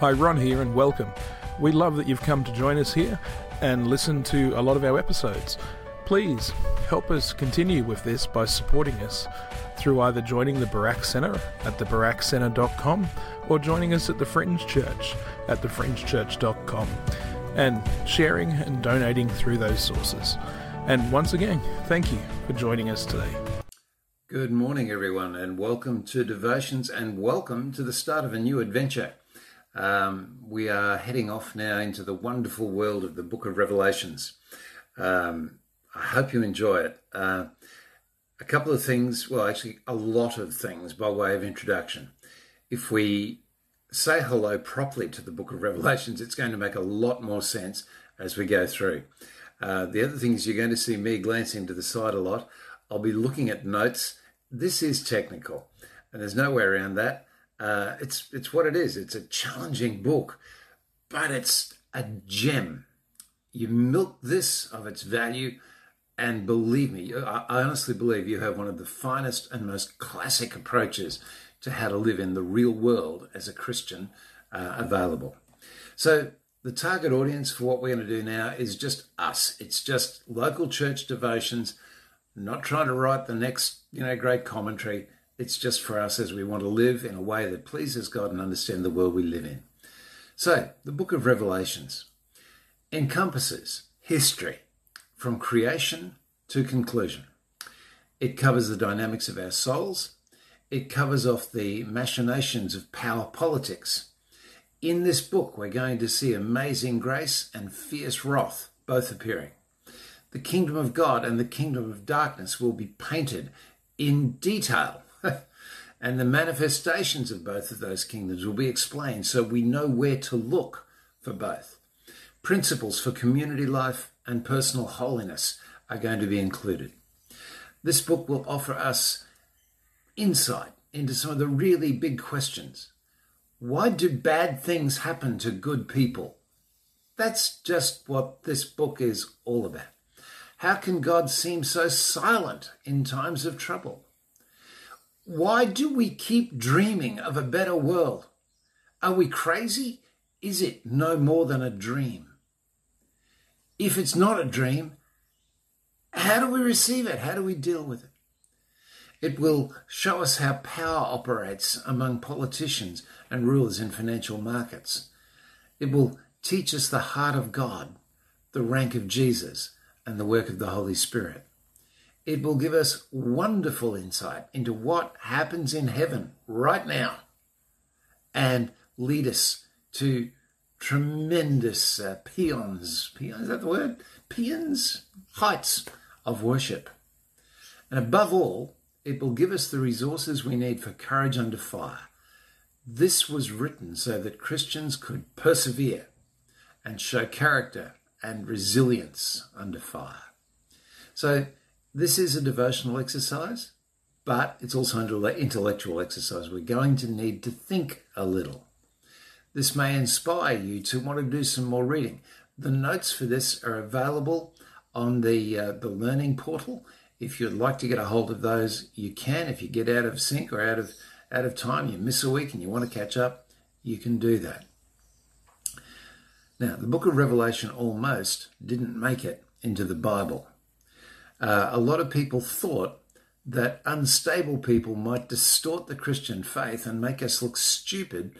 Hi, Ron here, and welcome. We love that you've come to join us here and listen to a lot of our episodes. Please help us continue with this by supporting us through either joining the Barak Center at thebarakcenter.com or joining us at the Fringe Church at thefringechurch.com and sharing and donating through those sources. And once again, thank you for joining us today. Good morning, everyone, and welcome to Devotions and welcome to the start of a new adventure. Um, we are heading off now into the wonderful world of the book of Revelations. Um, I hope you enjoy it. Uh, a couple of things, well, actually, a lot of things by way of introduction. If we say hello properly to the book of Revelations, it's going to make a lot more sense as we go through. Uh, the other thing is, you're going to see me glancing to the side a lot. I'll be looking at notes. This is technical, and there's no way around that. Uh, it's it's what it is. It's a challenging book, but it's a gem. You milk this of its value, and believe me, I, honestly believe you have one of the finest and most classic approaches to how to live in the real world as a Christian uh, available. So the target audience for what we're going to do now is just us. It's just local church devotions. Not trying to write the next, you know, great commentary it's just for us as we want to live in a way that pleases God and understand the world we live in. So, the book of Revelations encompasses history from creation to conclusion. It covers the dynamics of our souls. It covers off the machinations of power politics. In this book, we're going to see amazing grace and fierce wrath both appearing. The kingdom of God and the kingdom of darkness will be painted in detail and the manifestations of both of those kingdoms will be explained so we know where to look for both. Principles for community life and personal holiness are going to be included. This book will offer us insight into some of the really big questions. Why do bad things happen to good people? That's just what this book is all about. How can God seem so silent in times of trouble? Why do we keep dreaming of a better world? Are we crazy? Is it no more than a dream? If it's not a dream, how do we receive it? How do we deal with it? It will show us how power operates among politicians and rulers in financial markets. It will teach us the heart of God, the rank of Jesus, and the work of the Holy Spirit. It will give us wonderful insight into what happens in heaven right now and lead us to tremendous uh, paeans. Paeans, is that the word? Paeans? Heights of worship. And above all, it will give us the resources we need for courage under fire. This was written so that Christians could persevere and show character and resilience under fire. So this is a devotional exercise, but it's also an intellectual exercise. We're going to need to think a little. This may inspire you to want to do some more reading. The notes for this are available on the uh, the learning portal. If you'd like to get a hold of those, you can. If you get out of sync or out of out of time, you miss a week and you want to catch up, you can do that. Now, the book of Revelation almost didn't make it into the Bible uh, a lot of people thought that unstable people might distort the Christian faith and make us look stupid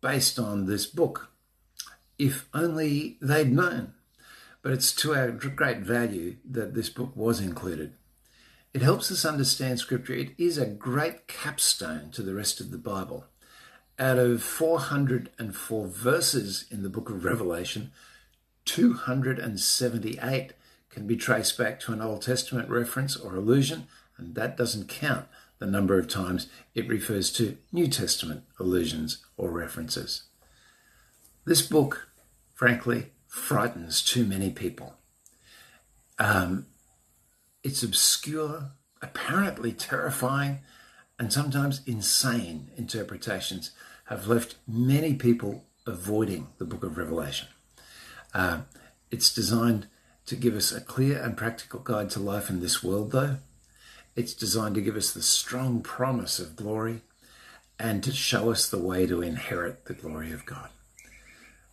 based on this book. If only they'd known. But it's to our great value that this book was included. It helps us understand Scripture. It is a great capstone to the rest of the Bible. Out of 404 verses in the book of Revelation, 278 can be traced back to an Old Testament reference or allusion, and that doesn't count the number of times it refers to New Testament allusions or references. This book, frankly, frightens too many people. Um, its obscure, apparently terrifying, and sometimes insane interpretations have left many people avoiding the book of Revelation. Uh, it's designed to give us a clear and practical guide to life in this world, though. It's designed to give us the strong promise of glory and to show us the way to inherit the glory of God.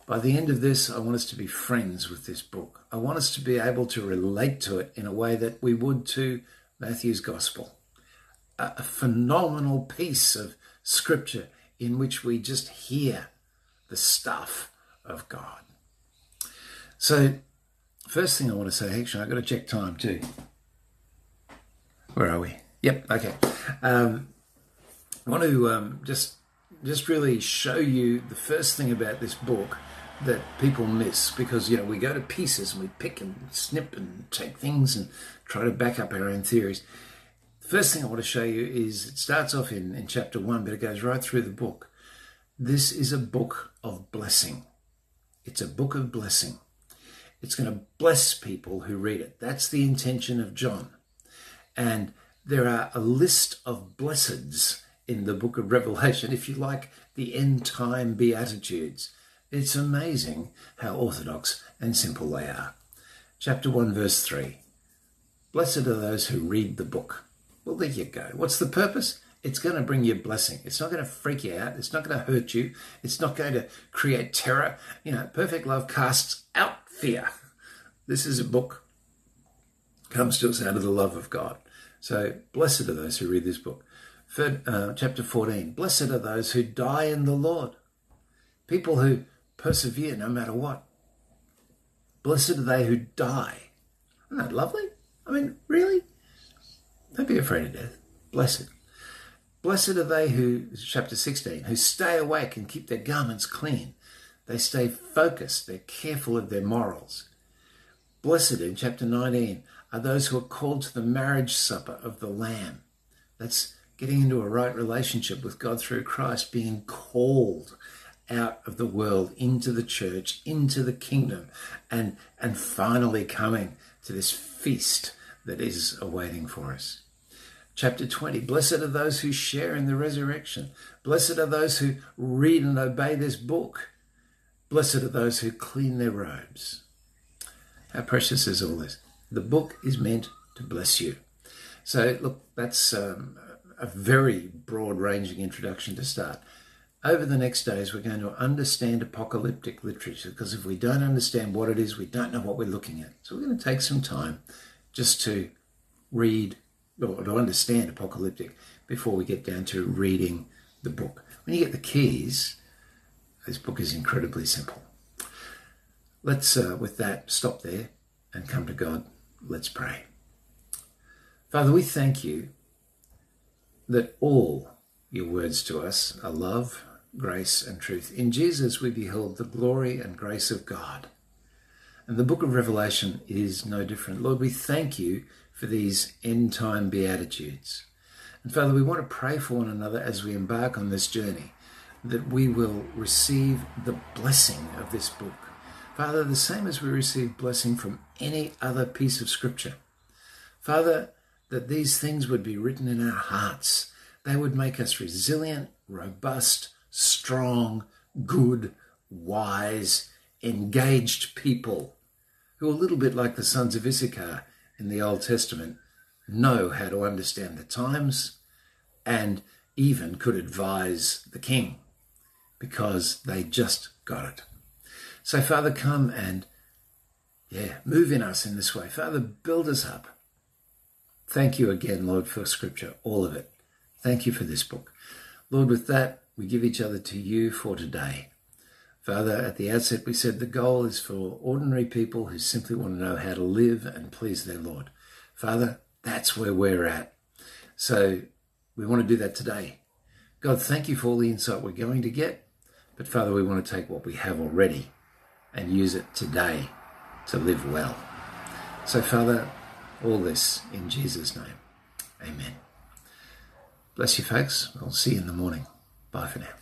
By the end of this, I want us to be friends with this book. I want us to be able to relate to it in a way that we would to Matthew's Gospel. A, phenomenal piece of scripture in which we just hear the stuff of God. So, first thing I want to say, actually, I've got to check time too. Where are we? Yep, okay. Um, I want to um, just just really show you the first thing about this book that people miss because you know we go to pieces and we pick and snip and take things and try to back up our own theories. The first thing I want to show you is it starts off in, in chapter one, but it goes right through the book. This is a book of blessing. It's a book of blessing. It's going to bless people who read it. That's the intention of John. And there are a list of blesseds in the book of Revelation, if you like, the end time Beatitudes. It's amazing how orthodox and simple they are. Chapter 1, verse 3 Blessed are those who read the book. Well, there you go. What's the purpose? It's going to bring you blessing. It's not going to freak you out. It's not going to hurt you. It's not going to create terror. You know, perfect love casts out fear. This is a book comes to us out of the love of God. So, blessed are those who read this book. Third, uh, chapter 14 Blessed are those who die in the Lord. People who persevere no matter what. Blessed are they who die. Isn't that lovely? I mean, really? Don't be afraid of death. Blessed. Blessed are they who, chapter 16, who stay awake and keep their garments clean. They stay focused, they're careful of their morals. Blessed in chapter 19 are those who are called to the marriage supper of the Lamb. That's getting into a right relationship with God through Christ, being called out of the world into the church, into the kingdom, and, and finally coming to this feast that is awaiting for us. Chapter 20 Blessed are those who share in the resurrection. Blessed are those who read and obey this book. Blessed are those who clean their robes. How precious is all this? The book is meant to bless you. So, look, that's um, a very broad ranging introduction to start. Over the next days, we're going to understand apocalyptic literature because if we don't understand what it is, we don't know what we're looking at. So, we're going to take some time just to read or to understand apocalyptic before we get down to reading the book. When you get the keys, this book is incredibly simple. Let's, uh, with that, stop there and come to God. Let's pray. Father, we thank you that all your words to us are love, grace, and truth. In Jesus, we behold the glory and grace of God. And the book of Revelation is no different. Lord, we thank you for these end time beatitudes. And Father, we want to pray for one another as we embark on this journey that we will receive the blessing of this book. Father, the same as we receive blessing from any other piece of scripture. Father, that these things would be written in our hearts. They would make us resilient, robust, strong, good, wise, engaged people who, a little bit like the sons of Issachar in the Old Testament, know how to understand the times and even could advise the king because they just got it. So, Father, come and, yeah, move in us in this way. Father, build us up. Thank you again, Lord, for Scripture, all of it. Thank you for this book. Lord, with that, we give each other to you for today. Father, at the outset, we said the goal is for ordinary people who simply want to know how to live and please their Lord. Father, that's where we're at. So we want to do that today. God, thank you for all the insight we're going to get. But Father, we want to take what we have already and use it today to live well. So, Father, all this in Jesus' name. Amen. Bless you, folks. I'll see you in the morning. Bye for now.